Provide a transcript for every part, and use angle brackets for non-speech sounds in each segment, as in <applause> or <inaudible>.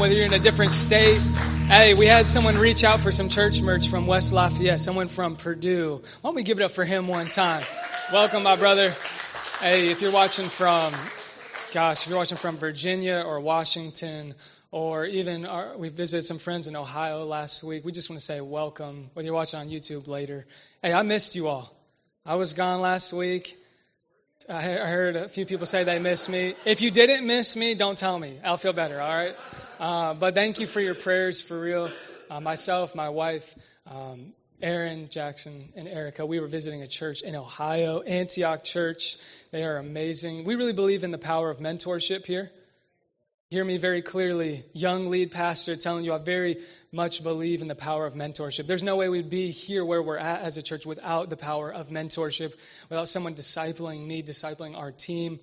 whether you're in a different state. Hey, we had someone reach out for some church merch from West Lafayette, someone from Purdue. Why don't we give it up for him one time? Welcome, my brother. Hey, if you're watching from, gosh, if you're watching from Virginia or Washington, or even our, we visited some friends in Ohio last week, we just want to say welcome, whether you're watching on YouTube later. Hey, I missed you all. I was gone last week. I heard a few people say they miss me. If you didn't miss me, don't tell me. I'll feel better, all right? Uh, but thank you for your prayers for real. Uh, myself, my wife, um, Aaron, Jackson, and Erica, we were visiting a church in Ohio, Antioch Church. They are amazing. We really believe in the power of mentorship here. Hear me very clearly, young lead pastor telling you I very much believe in the power of mentorship. There's no way we'd be here where we're at as a church without the power of mentorship, without someone discipling me, discipling our team,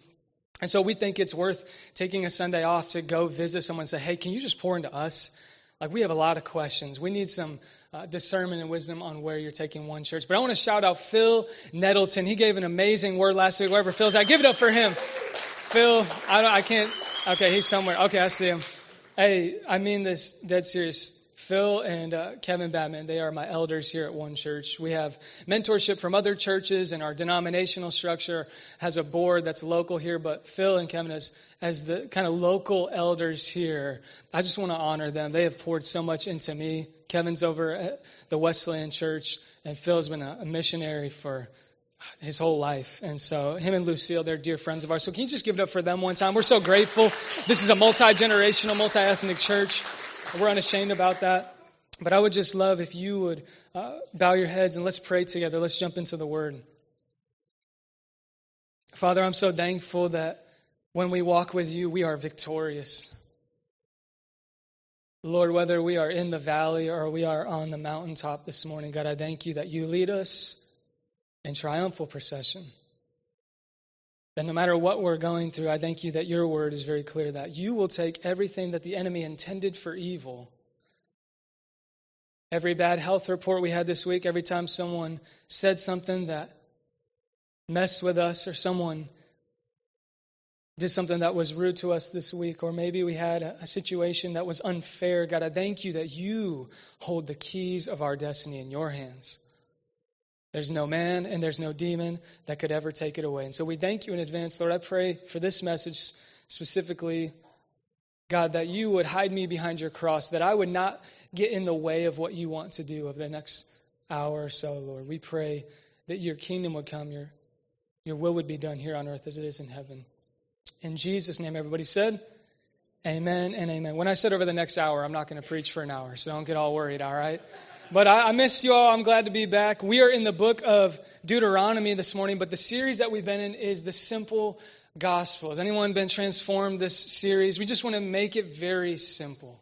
and so we think it's worth taking a Sunday off to go visit someone and say, hey, can you just pour into us? Like, we have a lot of questions. We need some uh, discernment and wisdom on where you're taking one church. But I want to shout out Phil Nettleton. He gave an amazing word last week, wherever Phil's at. Give it up for him. Phil, I, I can't. Okay, he's somewhere. Okay, I see him. Hey, I mean this dead serious. Phil and uh, Kevin Batman, they are my elders here at One Church. We have mentorship from other churches, and our denominational structure has a board that's local here. But Phil and Kevin, as, as the kind of local elders here, I just want to honor them. They have poured so much into me. Kevin's over at the Wesleyan Church, and Phil's been a, a missionary for his whole life. And so him and Lucille, they're dear friends of ours. So can you just give it up for them one time? We're so grateful. This is a multi-generational, multi-ethnic church. We're unashamed about that. But I would just love if you would uh, bow your heads and let's pray together. Let's jump into the Word. Father, I'm so thankful that when we walk with you, we are victorious. Lord, whether we are in the valley or we are on the mountaintop this morning, God, I thank you that you lead us in triumphal procession. That no matter what we're going through, I thank you that your word is very clear that you will take everything that the enemy intended for evil. Every bad health report we had this week, every time someone said something that messed with us, or someone did something that was rude to us this week, or maybe we had a, a situation that was unfair, God, I thank you that you hold the keys of our destiny in your hands. There's no man and there's no demon that could ever take it away. And so we thank you in advance, Lord. I pray for this message specifically, God, that you would hide me behind your cross, that I would not get in the way of what you want to do over the next hour or so, Lord. We pray that your kingdom would come, your, your will would be done here on earth as it is in heaven. In Jesus' name, everybody said, Amen and amen. When I said over the next hour, I'm not going to preach for an hour, so don't get all worried, all right? But I, I missed you all. I'm glad to be back. We are in the book of Deuteronomy this morning, but the series that we've been in is the simple gospel. Has anyone been transformed this series? We just want to make it very simple.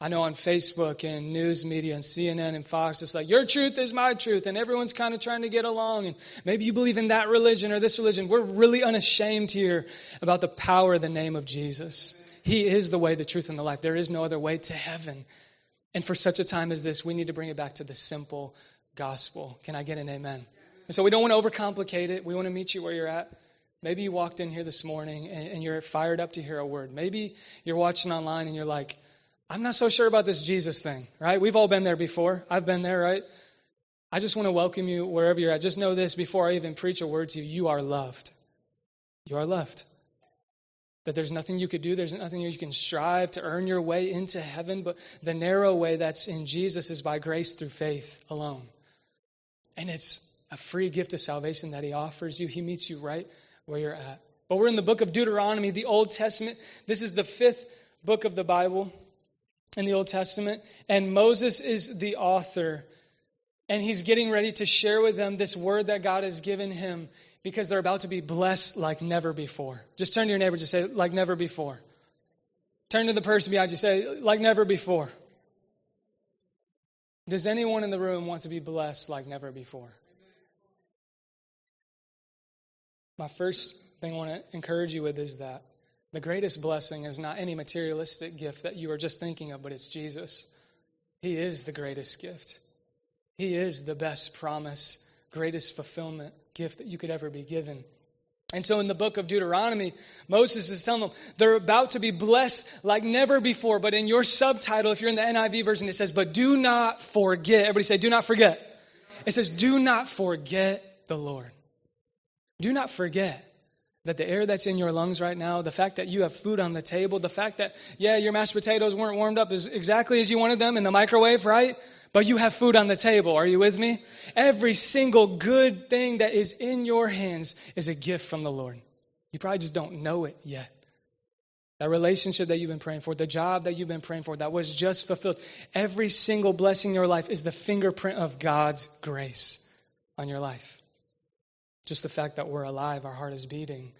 I know on Facebook and news media and CNN and Fox, it's like, your truth is my truth, and everyone's kind of trying to get along, and maybe you believe in that religion or this religion. We're really unashamed here about the power of the name of Jesus. He is the way, the truth, and the life. There is no other way to heaven. And for such a time as this, we need to bring it back to the simple gospel. Can I get an amen? And so we don't want to overcomplicate it. We want to meet you where you're at. Maybe you walked in here this morning and, and you're fired up to hear a word. Maybe you're watching online and you're like, I'm not so sure about this Jesus thing, right? We've all been there before. I've been there, right? I just want to welcome you wherever you're at. Just know this before I even preach a word to you you are loved. You are loved. That there's nothing you could do, there's nothing you can strive to earn your way into heaven, but the narrow way that's in Jesus is by grace through faith alone. And it's a free gift of salvation that He offers you. He meets you right where you're at. But we're in the book of Deuteronomy, the Old Testament. This is the fifth book of the Bible in the Old Testament, and Moses is the author. And he's getting ready to share with them this word that God has given him because they're about to be blessed like never before. Just turn to your neighbor and just say, like never before. Turn to the person behind you, say, like never before. Does anyone in the room want to be blessed like never before? My first thing I want to encourage you with is that the greatest blessing is not any materialistic gift that you are just thinking of, but it's Jesus. He is the greatest gift. He is the best promise, greatest fulfillment gift that you could ever be given. And so in the book of Deuteronomy, Moses is telling them they're about to be blessed like never before. But in your subtitle, if you're in the NIV version, it says, But do not forget. Everybody say, Do not forget. It says, Do not forget the Lord. Do not forget that the air that's in your lungs right now, the fact that you have food on the table, the fact that, yeah, your mashed potatoes weren't warmed up as exactly as you wanted them in the microwave, right? But you have food on the table. Are you with me? Every single good thing that is in your hands is a gift from the Lord. You probably just don't know it yet. That relationship that you've been praying for, the job that you've been praying for that was just fulfilled. Every single blessing in your life is the fingerprint of God's grace on your life. Just the fact that we're alive, our heart is beating,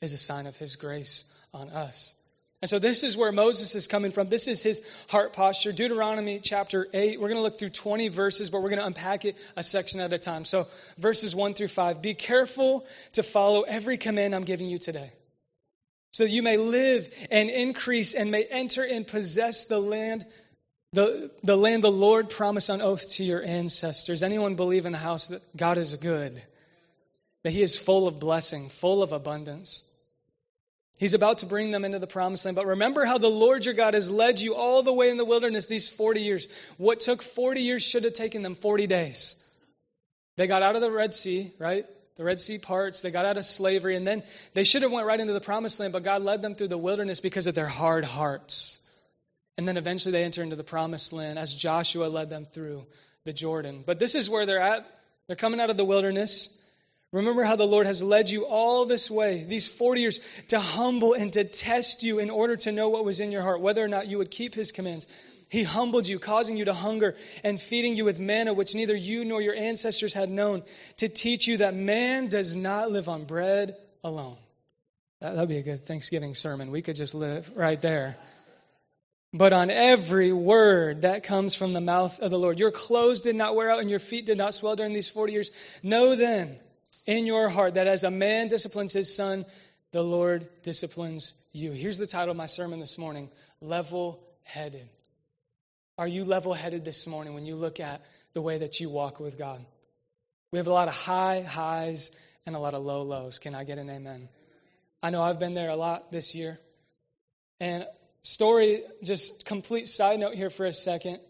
is a sign of His grace on us. And so this is where Moses is coming from. This is his heart posture. Deuteronomy chapter 8. We're going to look through 20 verses, but we're going to unpack it a section at a time. So verses 1 through 5. Be careful to follow every command I'm giving you today, so that you may live and increase and may enter and possess the land, the, the land the Lord promised on oath to your ancestors. Anyone believe in the house that God is good? That he is full of blessing, full of abundance. He's about to bring them into the promised land. But remember how the Lord your God has led you all the way in the wilderness these 40 years. What took 40 years should have taken them 40 days. They got out of the Red Sea, right? The Red Sea parts. They got out of slavery. And then they should have went right into the promised land, but God led them through the wilderness because of their hard hearts. And then eventually they enter into the promised land as Joshua led them through the Jordan. But this is where they're at. They're coming out of the wilderness. Remember how the Lord has led you all this way, these 40 years, to humble and to test you in order to know what was in your heart, whether or not you would keep His commands. He humbled you, causing you to hunger and feeding you with manna, which neither you nor your ancestors had known, to teach you that man does not live on bread alone. That would be a good Thanksgiving sermon. We could just live right there. But on every word that comes from the mouth of the Lord. Your clothes did not wear out and your feet did not swell during these 40 years. Know then in your heart that as a man disciplines his son, the Lord disciplines you. Here's the title of my sermon this morning Level Headed. Are you level headed this morning when you look at the way that you walk with God? We have a lot of high highs and a lot of low lows. Can I get an amen? I know I've been there a lot this year. And story, just complete side note here for a second.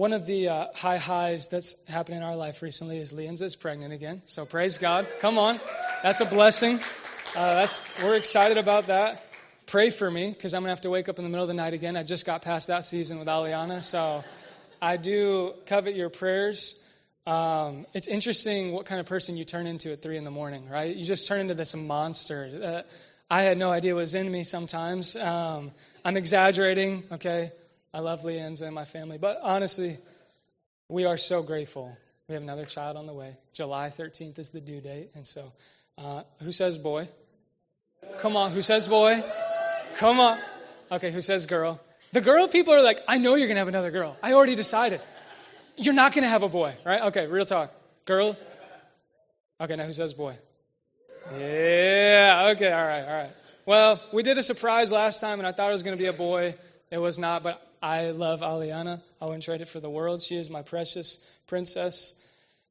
One of the uh, high highs that's happened in our life recently is Leanza is pregnant again. So praise God. Come on. That's a blessing. Uh, that's, we're excited about that. Pray for me because I'm going to have to wake up in the middle of the night again. I just got past that season with Aliana. So I do covet your prayers. Um, it's interesting what kind of person you turn into at 3 in the morning, right? You just turn into this monster. Uh, I had no idea was in me sometimes. Um, I'm exaggerating, okay? I love Leanza and my family. But honestly, we are so grateful. We have another child on the way. July 13th is the due date. And so, uh, who says boy? Come on. Who says boy? Come on. Okay, who says girl? The girl people are like, I know you're going to have another girl. I already decided. You're not going to have a boy, right? Okay, real talk. Girl? Okay, now who says boy? Yeah, okay, all right, all right. Well, we did a surprise last time, and I thought it was going to be a boy. It was not, but I love Aliana. I wouldn't trade it for the world. She is my precious princess,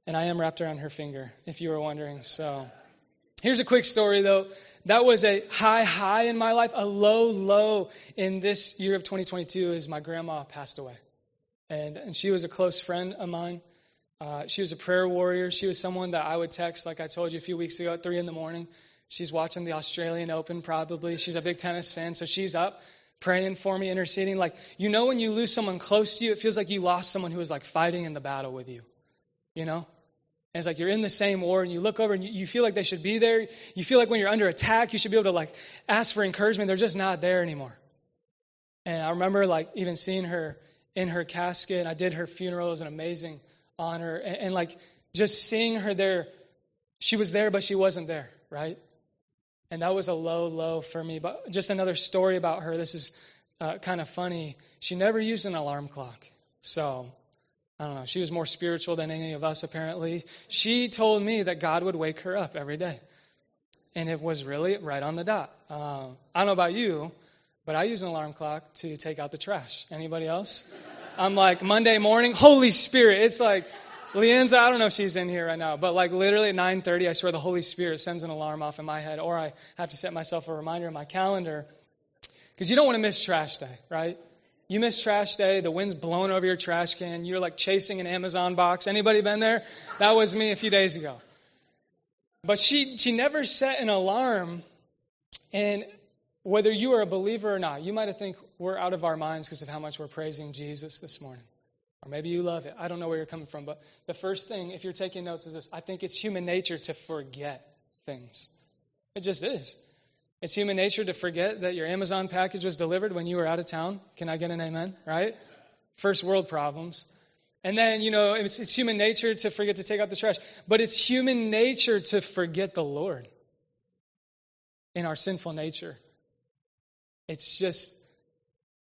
and I am wrapped around her finger, if you were wondering. So, here's a quick story, though. That was a high, high in my life. A low, low in this year of 2022 is my grandma passed away. And, and she was a close friend of mine. Uh, she was a prayer warrior. She was someone that I would text, like I told you a few weeks ago, at 3 in the morning. She's watching the Australian Open, probably. She's a big tennis fan, so she's up praying for me, interceding. Like, you know, when you lose someone close to you, it feels like you lost someone who was like fighting in the battle with you. You know? And it's like you're in the same war and you look over and you, you feel like they should be there. You feel like when you're under attack, you should be able to like ask for encouragement. They're just not there anymore. And I remember like even seeing her in her casket. I did her funeral. It was an amazing honor. And, and like just seeing her there, she was there, but she wasn't there, right? And that was a low, low for me. But just another story about her. This is uh, kind of funny. She never used an alarm clock. So, I don't know. She was more spiritual than any of us, apparently. She told me that God would wake her up every day. And it was really right on the dot. Uh, I don't know about you, but I use an alarm clock to take out the trash. Anybody else? I'm like, Monday morning, Holy Spirit. It's like, Leanza, I don't know if she's in here right now, but like literally at 9:30, I swear the Holy Spirit sends an alarm off in my head, or I have to set myself a reminder in my calendar, because you don't want to miss trash day, right? You miss trash day, the wind's blowing over your trash can, you're like chasing an Amazon box. Anybody been there? That was me a few days ago. But she she never set an alarm, and whether you are a believer or not, you might have think we're out of our minds because of how much we're praising Jesus this morning. Or maybe you love it. I don't know where you're coming from, but the first thing, if you're taking notes, is this I think it's human nature to forget things. It just is. It's human nature to forget that your Amazon package was delivered when you were out of town. Can I get an amen? Right? First world problems. And then, you know, it's, it's human nature to forget to take out the trash. But it's human nature to forget the Lord in our sinful nature. It's just,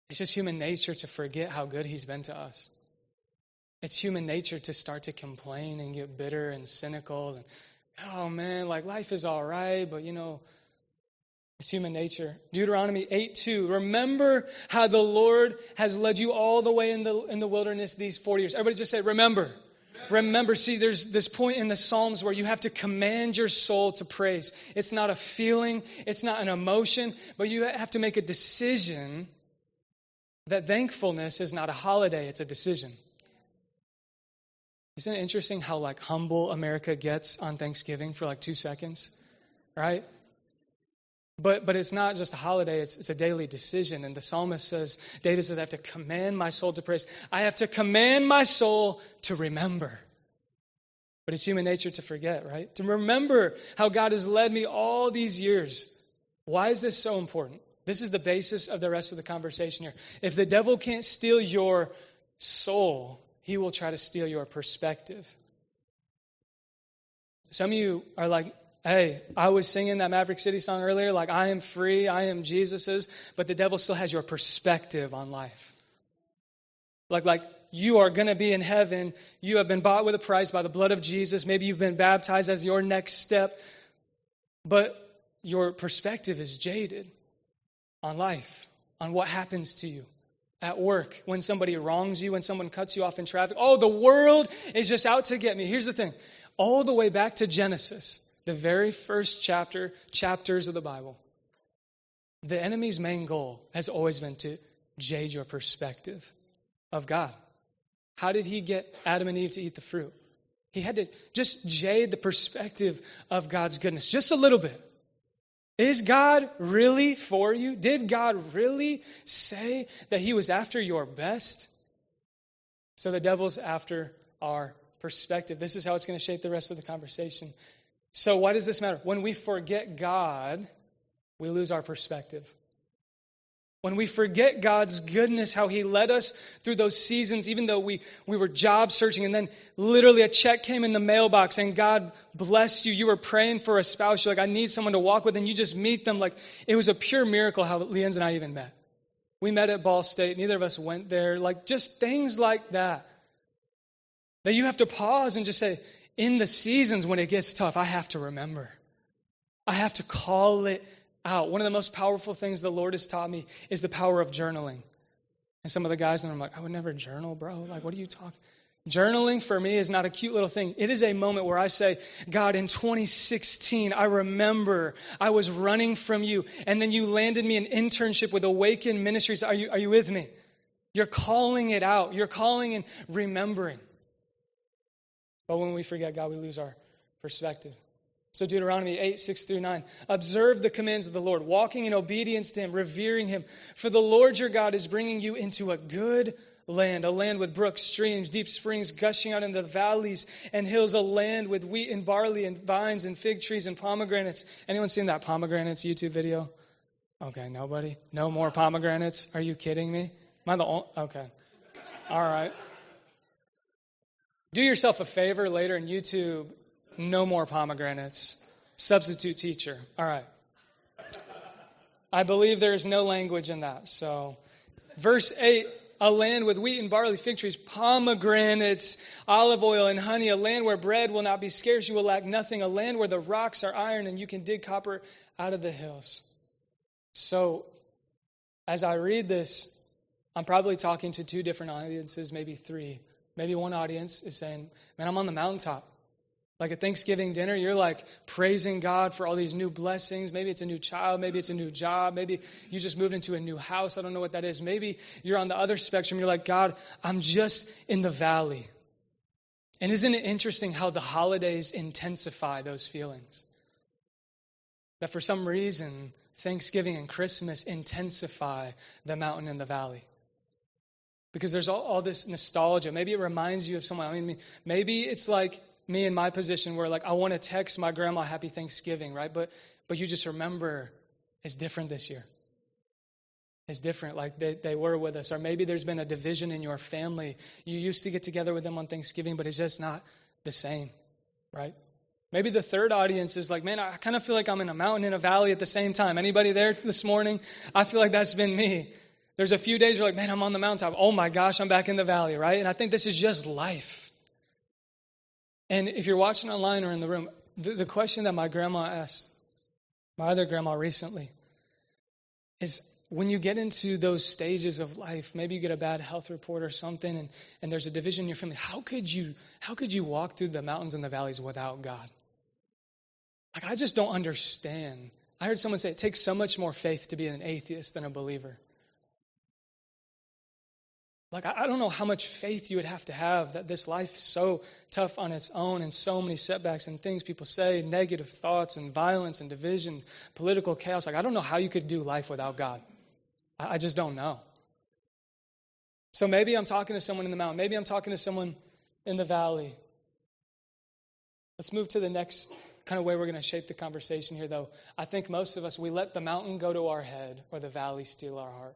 it's just human nature to forget how good He's been to us. It's human nature to start to complain and get bitter and cynical and, oh man, like life is all right, but you know, it's human nature. Deuteronomy 8 2. Remember how the Lord has led you all the way in the, in the wilderness these 40 years. Everybody just say, remember. Remember, see, there's this point in the Psalms where you have to command your soul to praise. It's not a feeling, it's not an emotion, but you have to make a decision that thankfulness is not a holiday, it's a decision. Isn't it interesting how like humble America gets on Thanksgiving for like two seconds? Right? But but it's not just a holiday, it's it's a daily decision. And the psalmist says, David says, I have to command my soul to praise. I have to command my soul to remember. But it's human nature to forget, right? To remember how God has led me all these years. Why is this so important? This is the basis of the rest of the conversation here. If the devil can't steal your soul, he will try to steal your perspective. Some of you are like, hey, I was singing that Maverick City song earlier, like, I am free, I am Jesus's, but the devil still has your perspective on life. Like, like, you are going to be in heaven. You have been bought with a price by the blood of Jesus. Maybe you've been baptized as your next step, but your perspective is jaded on life, on what happens to you at work, when somebody wrongs you, when someone cuts you off in traffic. Oh, the world is just out to get me. Here's the thing all the way back to Genesis, the very first chapter, chapters of the Bible, the enemy's main goal has always been to jade your perspective of God. How did he get Adam and Eve to eat the fruit? He had to just jade the perspective of God's goodness just a little bit. Is God really for you? Did God really say that He was after your best? So the devil's after our perspective. This is how it's going to shape the rest of the conversation. So, why does this matter? When we forget God, we lose our perspective. When we forget God's goodness, how He led us through those seasons, even though we, we were job searching, and then literally a check came in the mailbox and God blessed you. You were praying for a spouse. You're like, I need someone to walk with, and you just meet them. Like, it was a pure miracle how Leanza and I even met. We met at Ball State. Neither of us went there. Like, just things like that. That you have to pause and just say, in the seasons when it gets tough, I have to remember. I have to call it out. One of the most powerful things the Lord has taught me is the power of journaling. And some of the guys, and I'm like, I would never journal, bro. Like, what are you talking? Journaling for me is not a cute little thing. It is a moment where I say, God, in 2016, I remember I was running from you, and then you landed me an internship with Awaken Ministries. Are you, are you with me? You're calling it out. You're calling and remembering. But when we forget God, we lose our perspective. So, Deuteronomy 8, 6 through 9. Observe the commands of the Lord, walking in obedience to Him, revering Him. For the Lord your God is bringing you into a good land, a land with brooks, streams, deep springs gushing out into the valleys and hills, a land with wheat and barley and vines and fig trees and pomegranates. Anyone seen that pomegranates YouTube video? Okay, nobody? No more pomegranates? Are you kidding me? Am I the only? Okay. All right. Do yourself a favor later in YouTube no more pomegranates. Substitute teacher. All right. I believe there is no language in that. So, verse 8 a land with wheat and barley, fig trees, pomegranates, olive oil, and honey, a land where bread will not be scarce, you will lack nothing, a land where the rocks are iron and you can dig copper out of the hills. So, as I read this, I'm probably talking to two different audiences, maybe three. Maybe one audience is saying, Man, I'm on the mountaintop. Like a Thanksgiving dinner, you're like praising God for all these new blessings. Maybe it's a new child. Maybe it's a new job. Maybe you just moved into a new house. I don't know what that is. Maybe you're on the other spectrum. You're like, God, I'm just in the valley. And isn't it interesting how the holidays intensify those feelings? That for some reason, Thanksgiving and Christmas intensify the mountain and the valley. Because there's all, all this nostalgia. Maybe it reminds you of someone. I mean, maybe it's like me in my position where like I want to text my grandma happy Thanksgiving, right? But but you just remember it's different this year. It's different, like they, they were with us. Or maybe there's been a division in your family. You used to get together with them on Thanksgiving, but it's just not the same, right? Maybe the third audience is like, man, I kind of feel like I'm in a mountain in a valley at the same time. Anybody there this morning? I feel like that's been me. There's a few days you're like, man, I'm on the mountaintop. Oh my gosh, I'm back in the valley, right? And I think this is just life. And if you're watching online or in the room, the, the question that my grandma asked, my other grandma recently, is when you get into those stages of life, maybe you get a bad health report or something, and, and there's a division in your family, how could you how could you walk through the mountains and the valleys without God? Like I just don't understand. I heard someone say it takes so much more faith to be an atheist than a believer. Like, I don't know how much faith you would have to have that this life is so tough on its own and so many setbacks and things people say, negative thoughts and violence and division, political chaos. Like, I don't know how you could do life without God. I just don't know. So maybe I'm talking to someone in the mountain. Maybe I'm talking to someone in the valley. Let's move to the next kind of way we're going to shape the conversation here, though. I think most of us, we let the mountain go to our head or the valley steal our heart.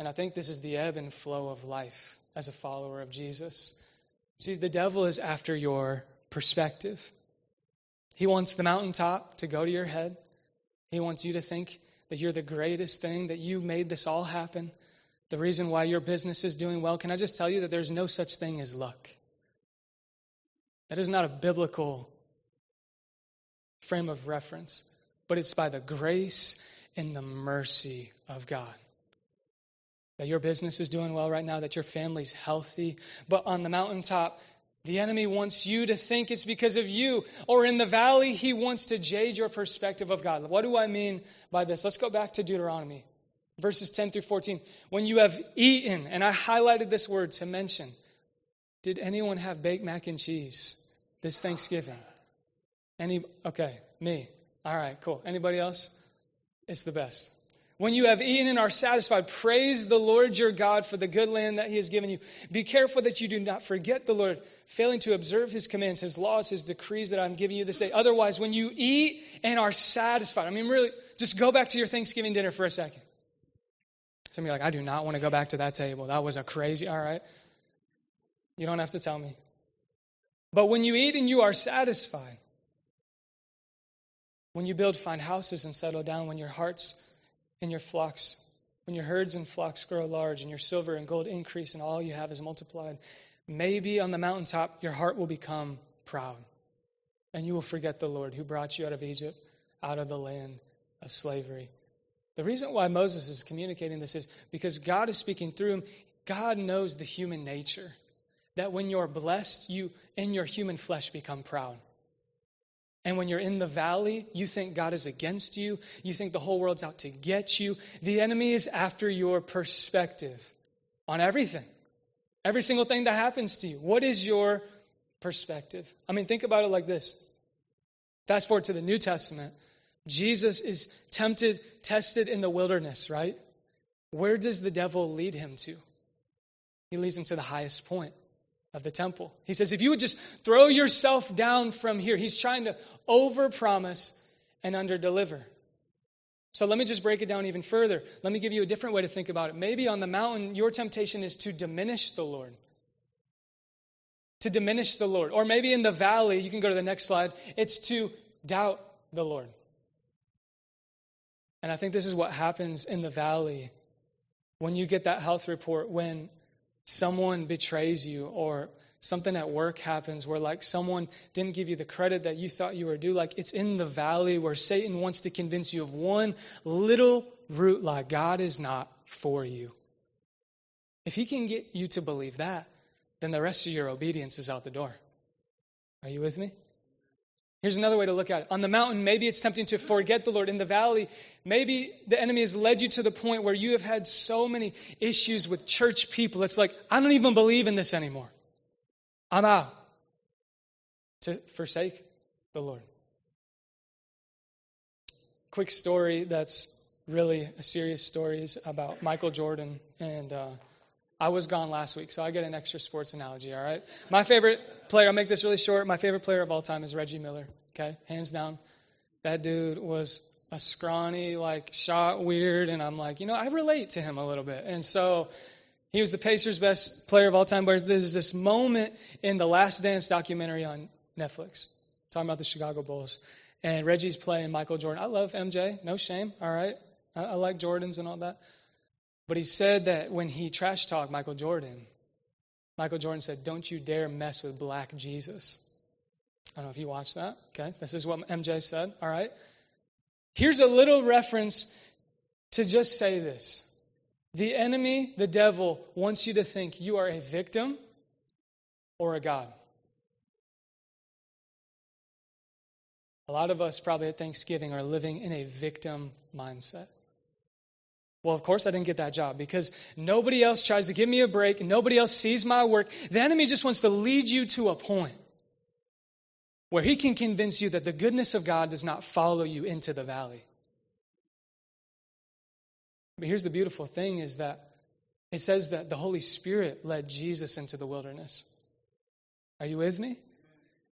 And I think this is the ebb and flow of life as a follower of Jesus. See, the devil is after your perspective. He wants the mountaintop to go to your head. He wants you to think that you're the greatest thing, that you made this all happen, the reason why your business is doing well. Can I just tell you that there's no such thing as luck? That is not a biblical frame of reference, but it's by the grace and the mercy of God that your business is doing well right now, that your family's healthy. But on the mountaintop, the enemy wants you to think it's because of you. Or in the valley, he wants to jade your perspective of God. What do I mean by this? Let's go back to Deuteronomy, verses 10 through 14. When you have eaten, and I highlighted this word to mention, did anyone have baked mac and cheese this Thanksgiving? Any? Okay, me. All right, cool. Anybody else? It's the best. When you have eaten and are satisfied, praise the Lord your God for the good land that he has given you. Be careful that you do not forget the Lord, failing to observe his commands, his laws, his decrees that I'm giving you this day. Otherwise, when you eat and are satisfied, I mean, really, just go back to your Thanksgiving dinner for a second. Some of you are like, I do not want to go back to that table. That was a crazy, all right. You don't have to tell me. But when you eat and you are satisfied, when you build fine houses and settle down, when your hearts and your flocks, when your herds and flocks grow large and your silver and gold increase and all you have is multiplied, maybe on the mountaintop your heart will become proud and you will forget the Lord who brought you out of Egypt, out of the land of slavery. The reason why Moses is communicating this is because God is speaking through him. God knows the human nature. That when you're blessed, you in your human flesh become proud. And when you're in the valley, you think God is against you. You think the whole world's out to get you. The enemy is after your perspective on everything. Every single thing that happens to you. What is your perspective? I mean, think about it like this. Fast forward to the New Testament. Jesus is tempted, tested in the wilderness, right? Where does the devil lead him to? He leads him to the highest point of the temple. He says, if you would just throw yourself down from here, he's trying to overpromise and underdeliver. So let me just break it down even further. Let me give you a different way to think about it. Maybe on the mountain, your temptation is to diminish the Lord. To diminish the Lord. Or maybe in the valley, you can go to the next slide, it's to doubt the Lord. And I think this is what happens in the valley when you get that health report, when someone betrays you or something at work happens where like someone didn't give you the credit that you thought you were due like it's in the valley where satan wants to convince you of one little root lie god is not for you If he can get you to believe that, then the rest of your obedience is out the door. Are you with me? Here's another way to look at it. On the mountain, maybe it's tempting to forget the Lord. In the valley, maybe the enemy has led you to the point where you have had so many issues with church people. It's like, I don't even believe in this anymore. I'm out. To forsake the Lord. Quick story that's really a serious story is about Michael Jordan. And uh, I was gone last week, so I get an extra sports analogy, all right? My favorite player, I'll make this really short. My favorite player of all time is Reggie Miller, okay? Hands down. That dude was a scrawny, like, shot weird, and I'm like, you know, I relate to him a little bit. And so he was the Pacers' best player of all time. But there's this moment in the Last Dance documentary on Netflix, talking about the Chicago Bulls. And Reggie's playing Michael Jordan. I love MJ, no shame, all right? I, I like Jordans and all that. But he said that when he trash talked Michael Jordan, Michael Jordan said, Don't you dare mess with black Jesus. I don't know if you watched that. Okay, this is what MJ said. All right. Here's a little reference to just say this the enemy, the devil, wants you to think you are a victim or a God. A lot of us probably at Thanksgiving are living in a victim mindset. Well, of course, I didn't get that job because nobody else tries to give me a break. Nobody else sees my work. The enemy just wants to lead you to a point where he can convince you that the goodness of God does not follow you into the valley. But here's the beautiful thing is that it says that the Holy Spirit led Jesus into the wilderness. Are you with me?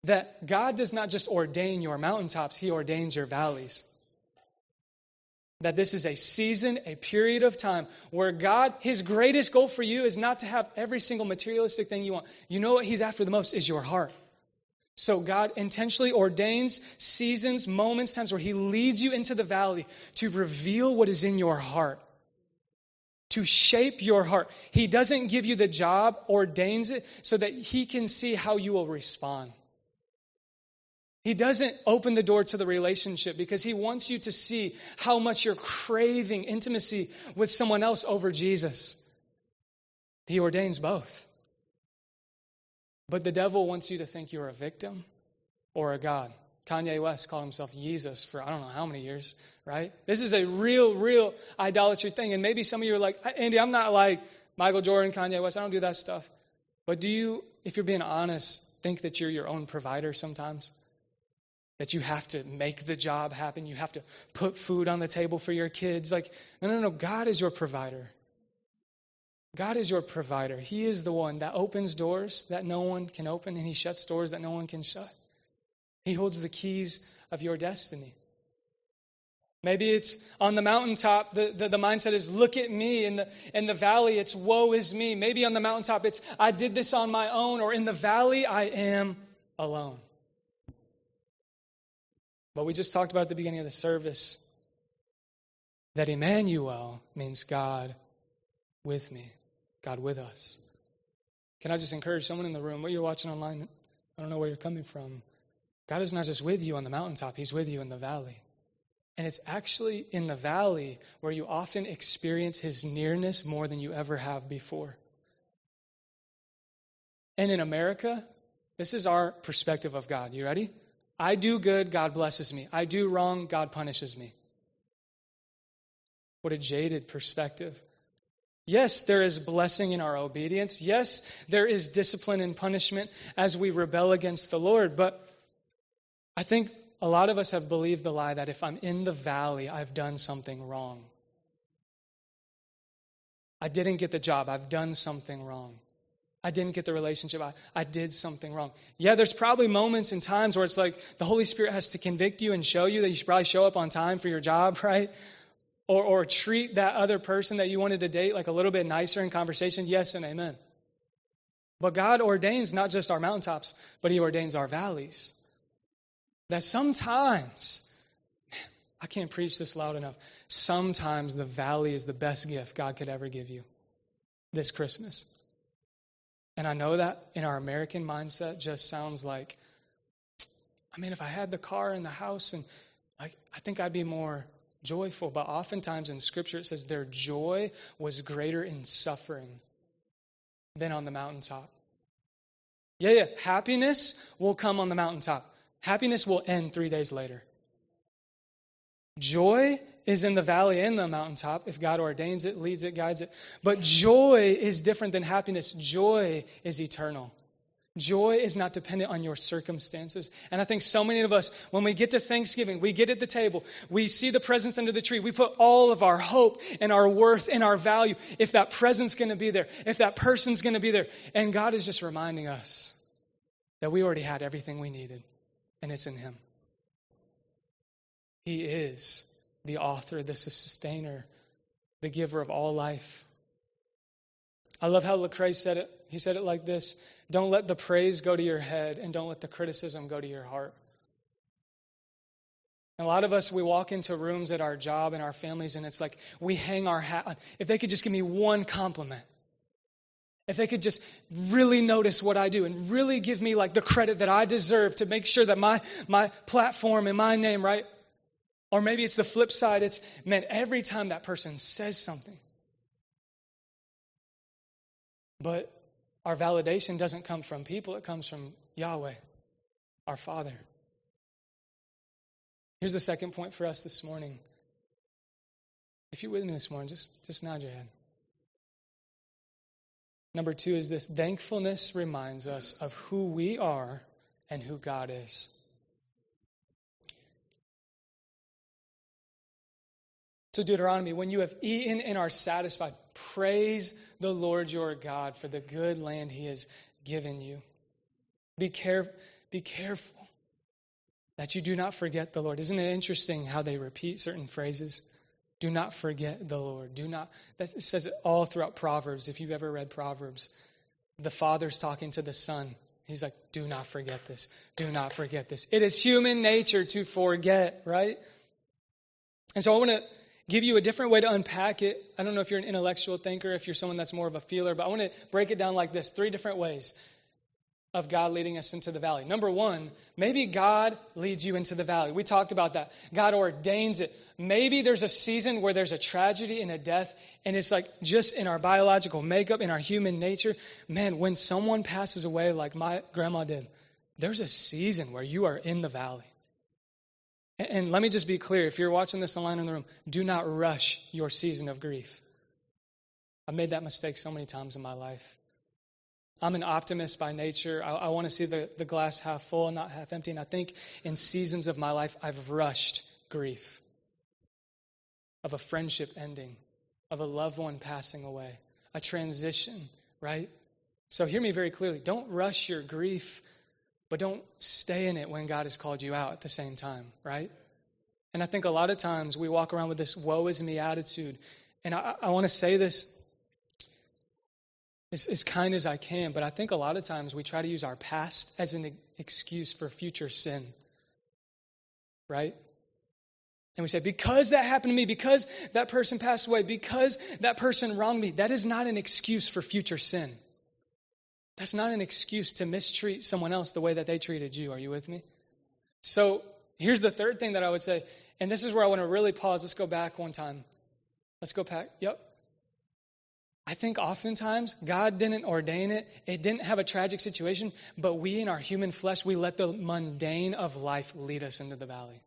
That God does not just ordain your mountaintops, He ordains your valleys. That this is a season, a period of time where God, His greatest goal for you is not to have every single materialistic thing you want. You know what He's after the most is your heart. So God intentionally ordains seasons, moments, times where He leads you into the valley to reveal what is in your heart, to shape your heart. He doesn't give you the job, ordains it so that He can see how you will respond. He doesn't open the door to the relationship because he wants you to see how much you're craving intimacy with someone else over Jesus. He ordains both. But the devil wants you to think you're a victim or a God. Kanye West called himself Jesus for I don't know how many years, right? This is a real, real idolatry thing. And maybe some of you are like, Andy, I'm not like Michael Jordan, Kanye West. I don't do that stuff. But do you, if you're being honest, think that you're your own provider sometimes? That you have to make the job happen. You have to put food on the table for your kids. Like, no, no, no. God is your provider. God is your provider. He is the one that opens doors that no one can open, and He shuts doors that no one can shut. He holds the keys of your destiny. Maybe it's on the mountaintop, the, the, the, mindset is look at me. In the, in the valley, it's woe is me. Maybe on the mountaintop, it's I did this on my own. Or in the valley, I am alone. But we just talked about at the beginning of the service that Emmanuel means God with me, God with us. Can I just encourage someone in the room, what you're watching online, I don't know where you're coming from. God is not just with you on the mountaintop, He's with you in the valley. And it's actually in the valley where you often experience His nearness more than you ever have before. And in America, this is our perspective of God. You ready? I do good, God blesses me. I do wrong, God punishes me. What a jaded perspective. Yes, there is blessing in our obedience. Yes, there is discipline and punishment as we rebel against the Lord. But I think a lot of us have believed the lie that if I'm in the valley, I've done something wrong. I didn't get the job, I've done something wrong. I didn't get the relationship. I, I did something wrong. Yeah, there's probably moments and times where it's like the Holy Spirit has to convict you and show you that you should probably show up on time for your job, <laughs> right? Or, or treat that other person that you wanted to date like a little bit nicer in conversation. Yes and amen. But God ordains not just our mountaintops, but He ordains our valleys. That sometimes, I can't preach this loud enough, sometimes the valley is the best gift God could ever give you this Christmas. And I know that in our American mindset just sounds like, I mean, if I had the car and the house and like, I think I'd be more joyful. But oftentimes in Scripture it says their joy was greater in suffering than on the mountaintop. Yeah, yeah. Happiness will come on the mountaintop. Happiness will end three days later. Joy is in the valley and the mountaintop if God ordains it, leads it, guides it. But joy is different than happiness. Joy is eternal. Joy is not dependent on your circumstances. And I think so many of us, when we get to Thanksgiving, we get at the table, we see the presents under the tree, we put all of our hope and our worth and our value if that present's going to be there, if that person's going to be there. And God is just reminding us that we already had everything we needed, and it's in Him. He is the author, the sustainer, the giver of all life. I love how Lecrae said it. He said it like this Don't let the praise go to your head, and don't let the criticism go to your heart. A lot of us, we walk into rooms at our job and our families, and it's like we hang our hat on. If they could just give me one compliment, if they could just really notice what I do and really give me like the credit that I deserve to make sure that my, my platform and my name, right? Or maybe it's the flip side. It's, man, every time that person says something, but our validation doesn't come from people, it comes from Yahweh, our Father. Here's the second point for us this morning. If you're with me this morning, just, just nod your head. Number two is this thankfulness reminds us of who we are and who God is. To Deuteronomy, when you have eaten and are satisfied, praise the Lord your God for the good land he has given you. Be, care, be careful that you do not forget the Lord. Isn't it interesting how they repeat certain phrases? Do not forget the Lord. Do not. That says it all throughout Proverbs. If you've ever read Proverbs, the father's talking to the son. He's like, do not forget this. Do not forget this. It is human nature to forget, right? And so I want to give you a different way to unpack it. I don't know if you're an intellectual thinker, if you're someone that's more of a feeler, but I want to break it down like this three different ways of God leading us into the valley. Number one, maybe God leads you into the valley. We talked about that. God ordains it. Maybe there's a season where there's a tragedy and a death, and it's like just in our biological makeup, in our human nature. Man, when someone passes away, like my grandma did, there's a season where you are in the valley. And let me just be clear if you're watching this online in the room, do not rush your season of grief. I've made that mistake so many times in my life. I'm an optimist by nature. I, I want to see the, the glass half full and not half empty. And I think in seasons of my life, I've rushed grief of a friendship ending, of a loved one passing away, a transition, right? So hear me very clearly. Don't rush your grief but don't stay in it when God has called you out at the same time, right? And I think a lot of times we walk around with this woe is me attitude. And I, I want to say this as, as kind as I can, but I think a lot of times we try to use our past as an excuse for future sin, right? And we say, because that happened to me, because that person passed away, because that person wronged me, that is not an excuse for future sin. That's not an excuse to mistreat someone else the way that they treated you. Are you with me? So here's the third thing that I would say, and this is where I want to really pause. Let's go back one time. Let's go back. Yep. I think oftentimes God didn't ordain it. It didn't have a tragic situation, but we in our human flesh, we let the mundane of life lead us into the valley.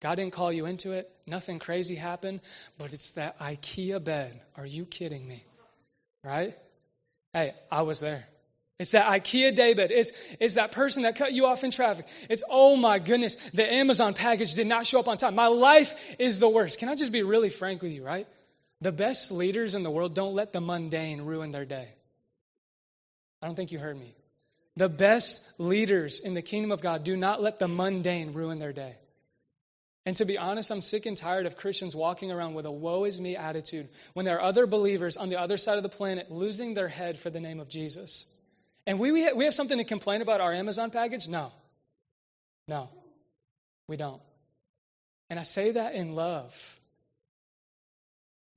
God didn't call you into it. Nothing crazy happened, but it's that IKEA bed. Are you kidding me? Right? Hey, I was there. It's that IKEA daybed. It's, it's that person that cut you off in traffic. It's, oh my goodness, the Amazon package did not show up on time. My life is the worst. Can I just be really frank with you, right? The best leaders in the world don't let the mundane ruin their day. I don't think you heard me. The best leaders in the kingdom of God do not let the mundane ruin their day. And to be honest, I'm sick and tired of Christians walking around with a woe is me attitude when there are other believers on the other side of the planet losing their head for the name of Jesus. And we, we have something to complain about our Amazon package? No. No, we don't. And I say that in love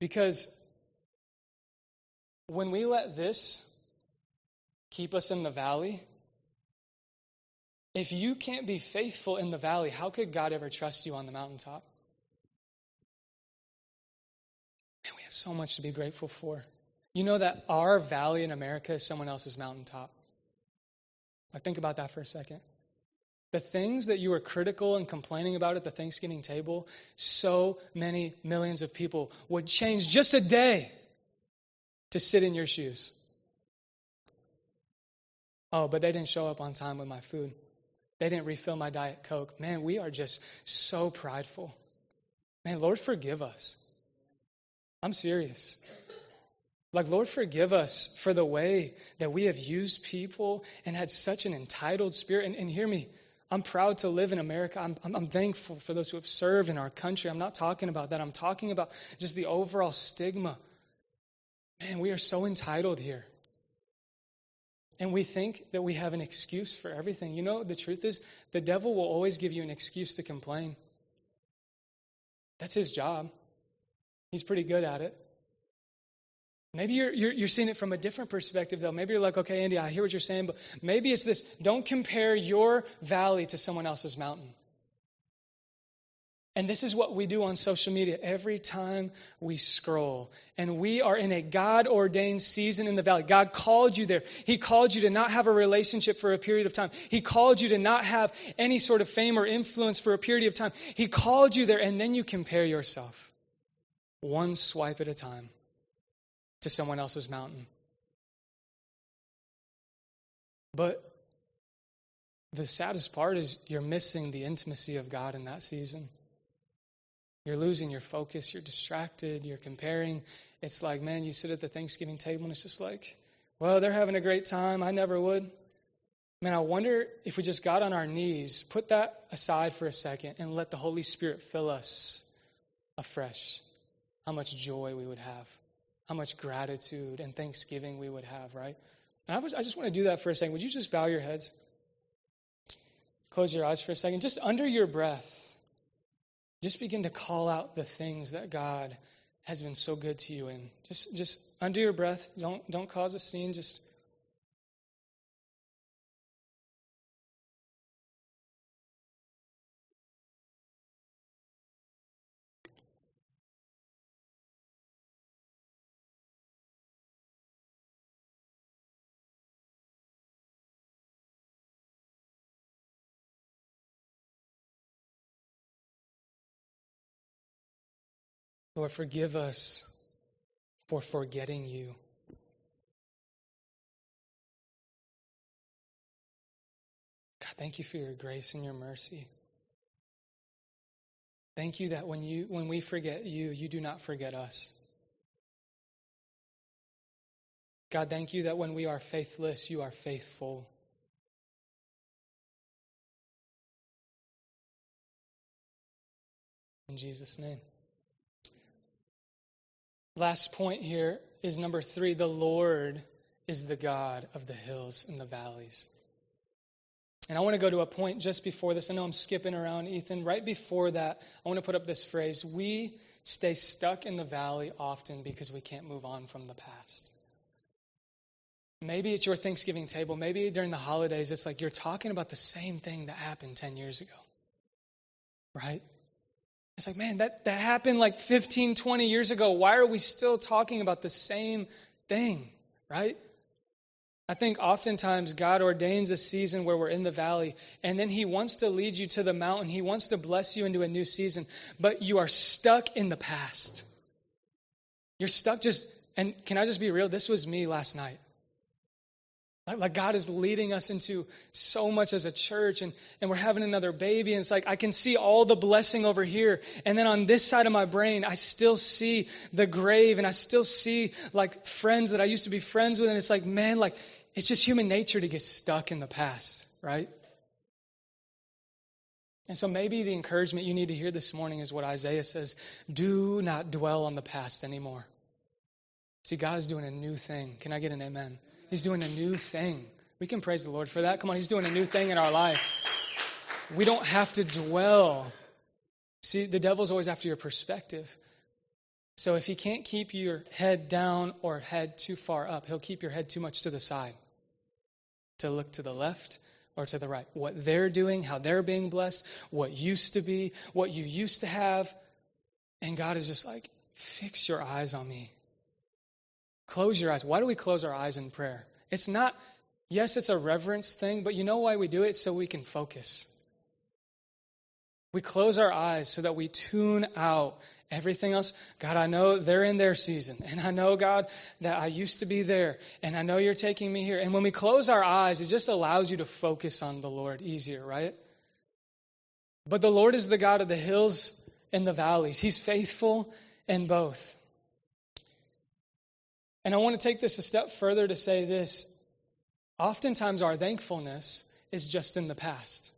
because when we let this keep us in the valley, if you can't be faithful in the valley, how could God ever trust you on the mountaintop? Man, we have so much to be grateful for. You know that our valley in America is someone else's mountaintop. Now think about that for a second. The things that you were critical and complaining about at the Thanksgiving table, so many millions of people would change just a day to sit in your shoes. Oh, but they didn't show up on time with my food. They didn't refill my Diet Coke. Man, we are just so prideful. Man, Lord, forgive us. I'm serious. Like, Lord, forgive us for the way that we have used people and had such an entitled spirit. And, and hear me, I'm proud to live in America. I'm, I'm, I'm, thankful for those who have served in our country. I'm not talking about that. I'm talking about just the overall stigma. Man, we are so entitled here. And we think that we have an excuse for everything. You know, the truth is, the devil will always give you an excuse to complain. That's his job. He's pretty good at it. Maybe you're, you're, you're, seeing it from a different perspective, though. Maybe you're like, okay, Andy, I hear what you're saying, but maybe it's this don't compare your valley to someone else's mountain. And this is what we do on social media every time we scroll. And we are in a God ordained season in the valley. God called you there. He called you to not have a relationship for a period of time. He called you to not have any sort of fame or influence for a period of time. He called you there, and then you compare yourself one swipe at a time to someone else's mountain. But the saddest part is you're missing the intimacy of God in that season. You're losing your focus. You're distracted. You're comparing. It's like, man, you sit at the Thanksgiving table and it's just like, well, they're having a great time. I never would. Man, I wonder if we just got on our knees, put that aside for a second, and let the Holy Spirit fill us afresh. How much joy we would have, how much gratitude and thanksgiving we would have, right? And I, was, I just want to do that for a second. Would you just bow your heads? Close your eyes for a second. Just under your breath. Just begin to call out the things that God has been so good to you in. Just just under your breath, don't don't cause a scene, just Lord, forgive us for forgetting you. God, thank you for your grace and your mercy. Thank you that when you when we forget you, you do not forget us. God, thank you that when we are faithless, you are faithful. In Jesus' name. Last point here is number three the Lord is the God of the hills and the valleys. And I want to go to a point just before this. I know I'm skipping around, Ethan. Right before that, I want to put up this phrase We stay stuck in the valley often because we can't move on from the past. Maybe at your Thanksgiving table. Maybe during the holidays, it's like you're talking about the same thing that happened 10 years ago. Right? It's like, man, that, that happened like 15, 20 years ago. Why are we still talking about the same thing, right? I think oftentimes God ordains a season where we're in the valley, and then He wants to lead you to the mountain. He wants to bless you into a new season, but you are stuck in the past. You're stuck just, and can I just be real? This was me last night. Like, God is leading us into so much as a church, and, and we're having another baby, and it's like I can see all the blessing over here. And then on this side of my brain, I still see the grave, and I still see like friends that I used to be friends with, and it's like, man, like it's just human nature to get stuck in the past, right? And so maybe the encouragement you need to hear this morning is what Isaiah says do not dwell on the past anymore. See, God is doing a new thing. Can I get an amen? He's doing a new thing. We can praise the Lord for that. Come on, He's doing a new thing in our life. We don't have to dwell. See, the devil's always after your perspective. So if he can't keep your head down or head too far up, he'll keep your head too much to the side to look to the left or to the right. What they're doing, how they're being blessed, what used to be, what you used to have. And God is just like, fix your eyes on me. Close your eyes. Why do we close our eyes in prayer? It's not, yes, it's a reverence thing, but you know why we do it? So we can focus. We close our eyes so that we tune out everything else. God, I know they're in their season. And I know, God, that I used to be there. And I know you're taking me here. And when we close our eyes, it just allows you to focus on the Lord easier, right? But the Lord is the God of the hills and the valleys. He's faithful in both. And I want to take this a step further to say this. Oftentimes, our thankfulness is just in the past.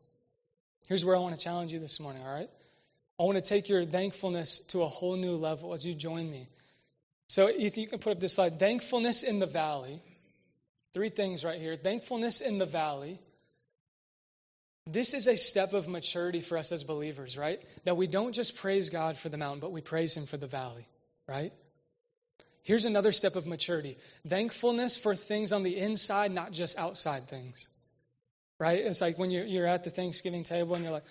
Here's where I want to challenge you this morning, all right? I want to take your thankfulness to a whole new level as you join me. So, if you can put up this slide thankfulness in the valley. Three things right here. Thankfulness in the valley. This is a step of maturity for us as believers, right? That we don't just praise God for the mountain, but we praise Him for the valley, right? Here's another step of maturity thankfulness for things on the inside, not just outside things, right? It's like when you're, you're at the Thanksgiving table and you're like,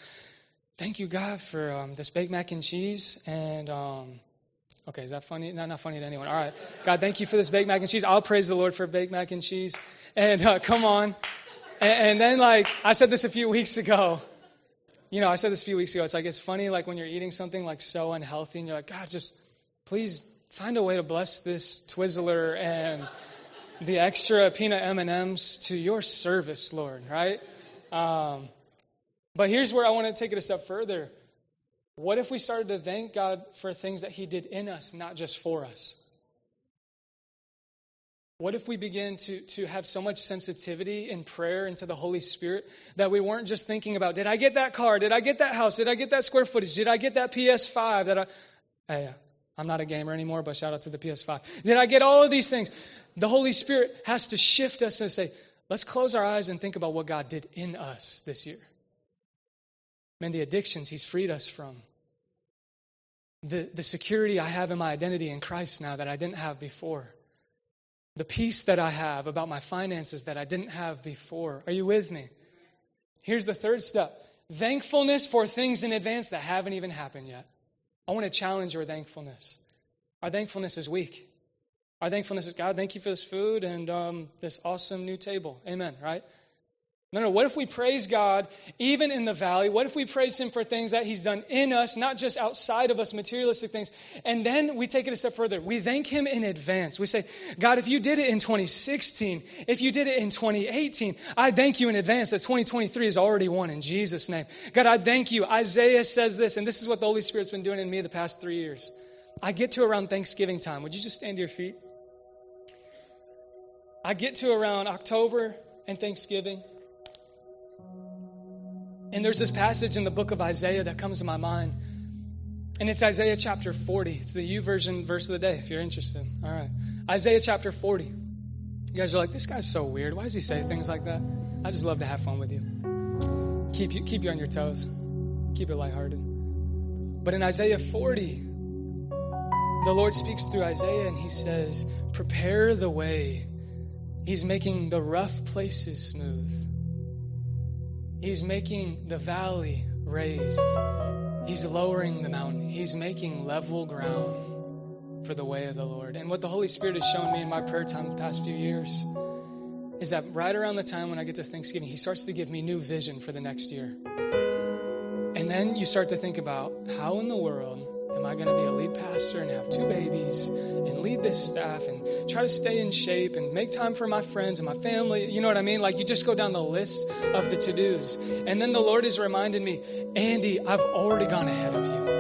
thank you, God, for um, this baked mac and cheese. And, um, okay, is that funny? No, not funny to anyone. All right. God, thank you for this baked mac and cheese. I'll praise the Lord for baked mac and cheese. And uh, come on. And, and then, like, I said this a few weeks ago. You know, I said this a few weeks ago. It's like, it's funny, like, when you're eating something, like, so unhealthy, and you're like, God, just please find a way to bless this Twizzler and the extra peanut M&Ms to your service, Lord, right? Um, but here's where I want to take it a step further. What if we started to thank God for things that He did in us, not just for us? What if we begin to, to have so much sensitivity in prayer into the Holy Spirit that we weren't just thinking about, did I get that car? Did I get that house? Did I get that square footage? Did I get that PS5? That I, hey, I'm not a gamer anymore, but shout out to the PS5. Did I get all of these things? The Holy Spirit has to shift us and say, let's close our eyes and think about what God did in us this year. Man, the addictions He's freed us from. The, the security I have in my identity in Christ now that I didn't have before. The peace that I have about my finances that I didn't have before. Are you with me? Here's the third step thankfulness for things in advance that haven't even happened yet. I want to challenge your thankfulness. Our thankfulness is weak. Our thankfulness is God, thank you for this food and um, this awesome new table. Amen, right? No, no. What if we praise God even in the valley? What if we praise Him for things that He's done in us, not just outside of us, materialistic things? And then we take it a step further. We thank Him in advance. We say, God, if you did it in 2016, if you did it in 2018, I thank you in advance that 2023 is already won in Jesus' name. God, I thank you. Isaiah says this, and this is what the Holy Spirit's been doing in me the past three years. I get to around Thanksgiving time. Would you just stand to your feet? I get to around October and Thanksgiving. And there's this passage in the book of Isaiah that comes to my mind. And it's Isaiah chapter 40. It's the U YouVersion verse of the day if you're interested. All right. Isaiah chapter 40. You guys are like, this guy's so weird. Why does he say things like that? I just love to have fun with you. Keep you, keep you on your toes. Keep it lighthearted. But in Isaiah 40, the Lord speaks through Isaiah and he says, Prepare the way. He's making the rough places smooth. He's making the valley raised. He's lowering the mountain. He's making level ground for the way of the Lord. And what the Holy Spirit has shown me in my prayer time the past few years is that right around the time when I get to Thanksgiving, He starts to give me new vision for the next year. And then you start to think about how in the world am I going to be a lead pastor and have two babies and lead this staff and try to stay in shape and make time for my friends and my family? You know what I mean? Like you just go down the list of the to dos. And then the Lord is reminding me, Andy, I've already gone ahead of you.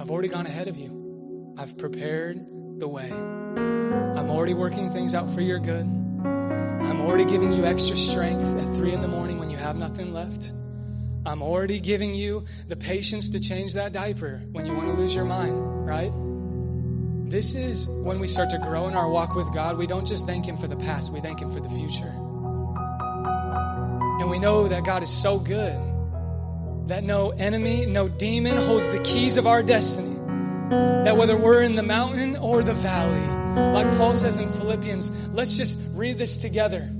I've already gone ahead of you. I've prepared the way. I'm already working things out for your good. I'm already giving you extra strength at three in the morning when you have nothing left. I'm already giving you the patience to change that diaper when you want to lose your mind, right? This is when we start to grow in our walk with God. We don't just thank Him for the past, we thank Him for the future. And we know that God is so good that no enemy, no demon holds the keys of our destiny. That whether we're in the mountain or the valley, like Paul says in Philippians, let's just read this together.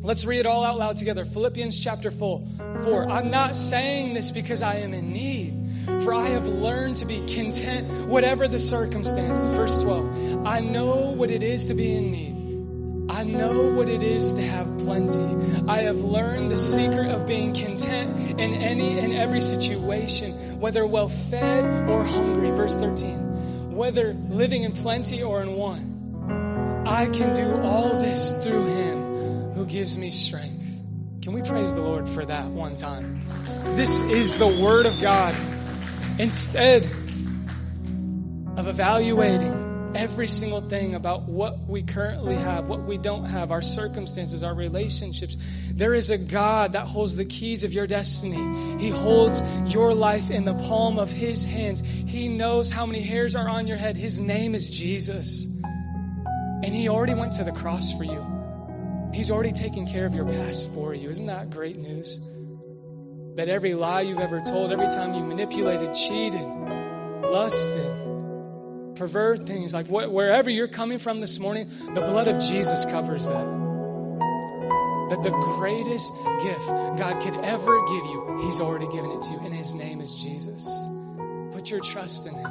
Let's read it all out loud together. Philippians chapter 4. 4. I'm not saying this because I am in need, For I have learned to be content, whatever the circumstances. Verse 12 I know what it is to be in need. I know what it is to have plenty. I have learned the secret of being content in any and every situation, whether well fed or hungry. Verse 13. Whether living in plenty or in want. I can do all this through him who gives me strength. Can we praise the Lord for that one time? This is the Word of God. Instead of evaluating every single thing about what we currently have, what we don't have, our circumstances, our relationships, there is a God that holds the keys of your destiny. He holds your life in the palm of His hands. He knows how many hairs are on your head. His name is Jesus. And He already went to the cross for you. He's already taken care of your past for you. Isn't that great news? That every lie you've ever told, every time you manipulated, cheated, lusted, pervert things, like what, wherever you're coming from this morning, the blood of Jesus covers that. That the greatest gift God could ever give you, He's already given it to you, and His name is Jesus. Put your trust in Him.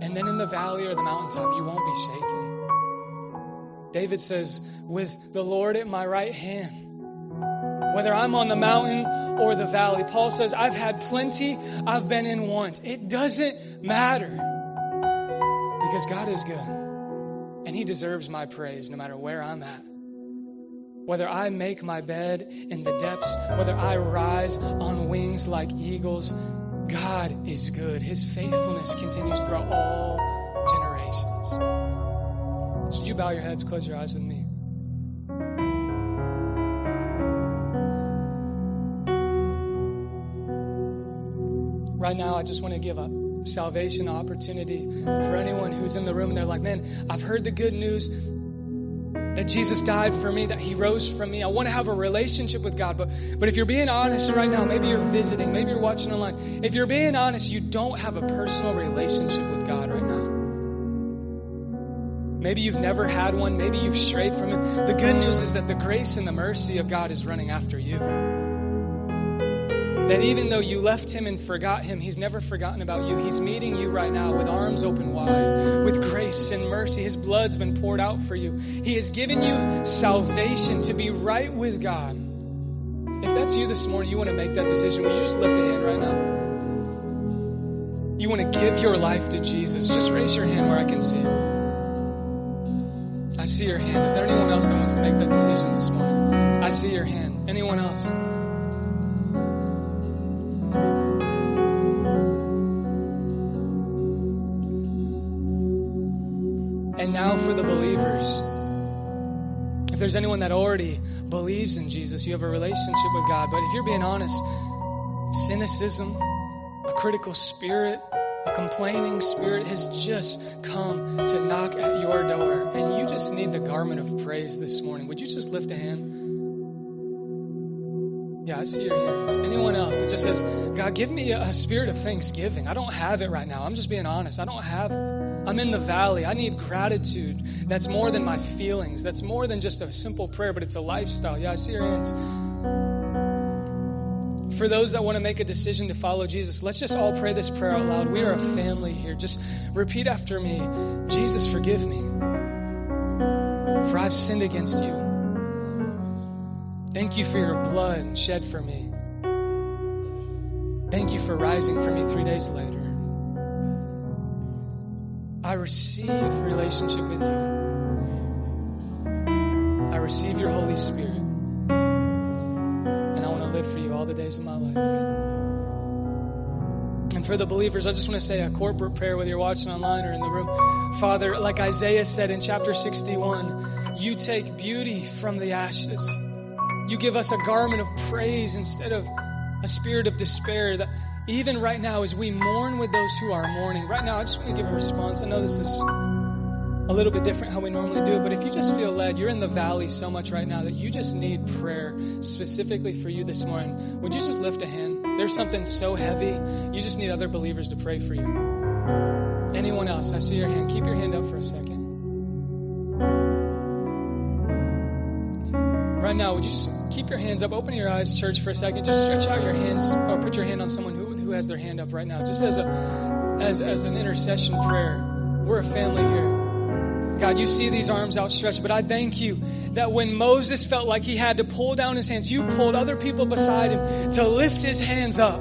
And then in the valley or the mountaintop, you won't be shaken. David says, With the Lord at my right hand, whether I'm on the mountain or the valley, Paul says, I've had plenty, I've been in want. It doesn't matter because God is good and He deserves my praise no matter where I'm at. Whether I make my bed in the depths, whether I rise on wings like eagles, God is good. His faithfulness continues throughout all would you bow your heads, close your eyes with me? Right now, I just want to give a salvation opportunity for anyone who's in the room and they're like, man, I've heard the good news that Jesus died for me, that He rose from me. I want to have a relationship with God. But, but if you're being honest right now, maybe you're visiting, maybe you're watching online. If you're being honest, you don't have a personal relationship with God right now. Maybe you've never had one. Maybe you've strayed from it. The good news is that the grace and the mercy of God is running after you. That even though you left him and forgot him, he's never forgotten about you. He's meeting you right now with arms open wide, with grace and mercy. His blood's been poured out for you. He has given you salvation to be right with God. If that's you this morning, you want to make that decision, would you just lift a hand right now? You want to give your life to Jesus, just raise your hand where I can see it. I see your hand. Is there anyone else that wants to make that decision this morning? I see your hand. Anyone else? And now for the believers. If there's anyone that already believes in Jesus, you have a relationship with God. But if you're being honest, cynicism, a critical spirit, a complaining spirit has just come to knock at your door, and you just need the garment of praise this morning. Would you just lift a hand? Yeah, I see your hands. Anyone else that just says, God, give me a spirit of thanksgiving. I don't have it right now. I'm just being honest. I don't have it. I'm in the valley. I need gratitude. That's more than my feelings. That's more than just a simple prayer, but it's a lifestyle. Yeah, I see your hands. For those that want to make a decision to follow Jesus, let's just all pray this prayer out loud. We are a family here. Just repeat after me Jesus, forgive me, for I've sinned against you. Thank you for your blood shed for me. Thank you for rising for me three days later. I receive relationship with you. I receive your Holy Spirit. Days of my life. And for the believers, I just want to say a corporate prayer, whether you're watching online or in the room. Father, like Isaiah said in chapter 61, you take beauty from the ashes. You give us a garment of praise instead of a spirit of despair. That even right now, as we mourn with those who are mourning, right now, I just want to give a response. I know this is a little bit different how we normally do it, but if you just feel led, you're in the valley so much right now that you just need prayer specifically for you this morning, would you just lift a hand? There's something so heavy, you just need other believers to pray for you. Anyone else? I see your hand. Keep your hand up for a second. Right now, would you just keep your hands up? Open your eyes, church, for a second. Just stretch out your hands or put your hand on someone who, who has their hand up right now, just as a as as an intercession prayer. We're a family here. God, you see these arms outstretched, but I thank you that when Moses felt like he had to pull down his hands, you pulled other people beside him to lift his hands up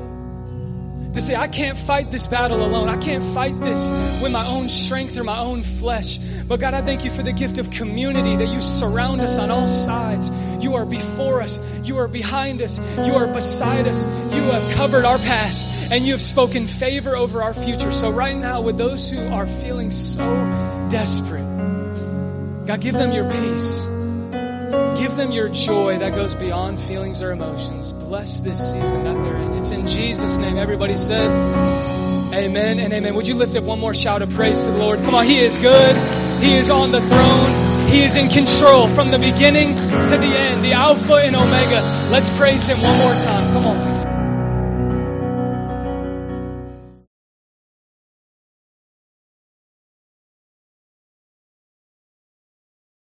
to say, I can't fight this battle alone. I can't fight this with my own strength or my own flesh. But God, I thank you for the gift of community that you surround us on all sides. You are before us. You are behind us. You are beside us. You have covered our past and you have spoken favor over our future. So right now, with those who are feeling so desperate, God, give them your peace. Give them your joy that goes beyond feelings or emotions. Bless this season that they're in. It's in Jesus' name. Everybody said, Amen and amen. Would you lift up one more shout of praise to the Lord? Come on, He is good. He is on the throne. He is in control from the beginning to the end, the Alpha and Omega. Let's praise Him one more time. Come on.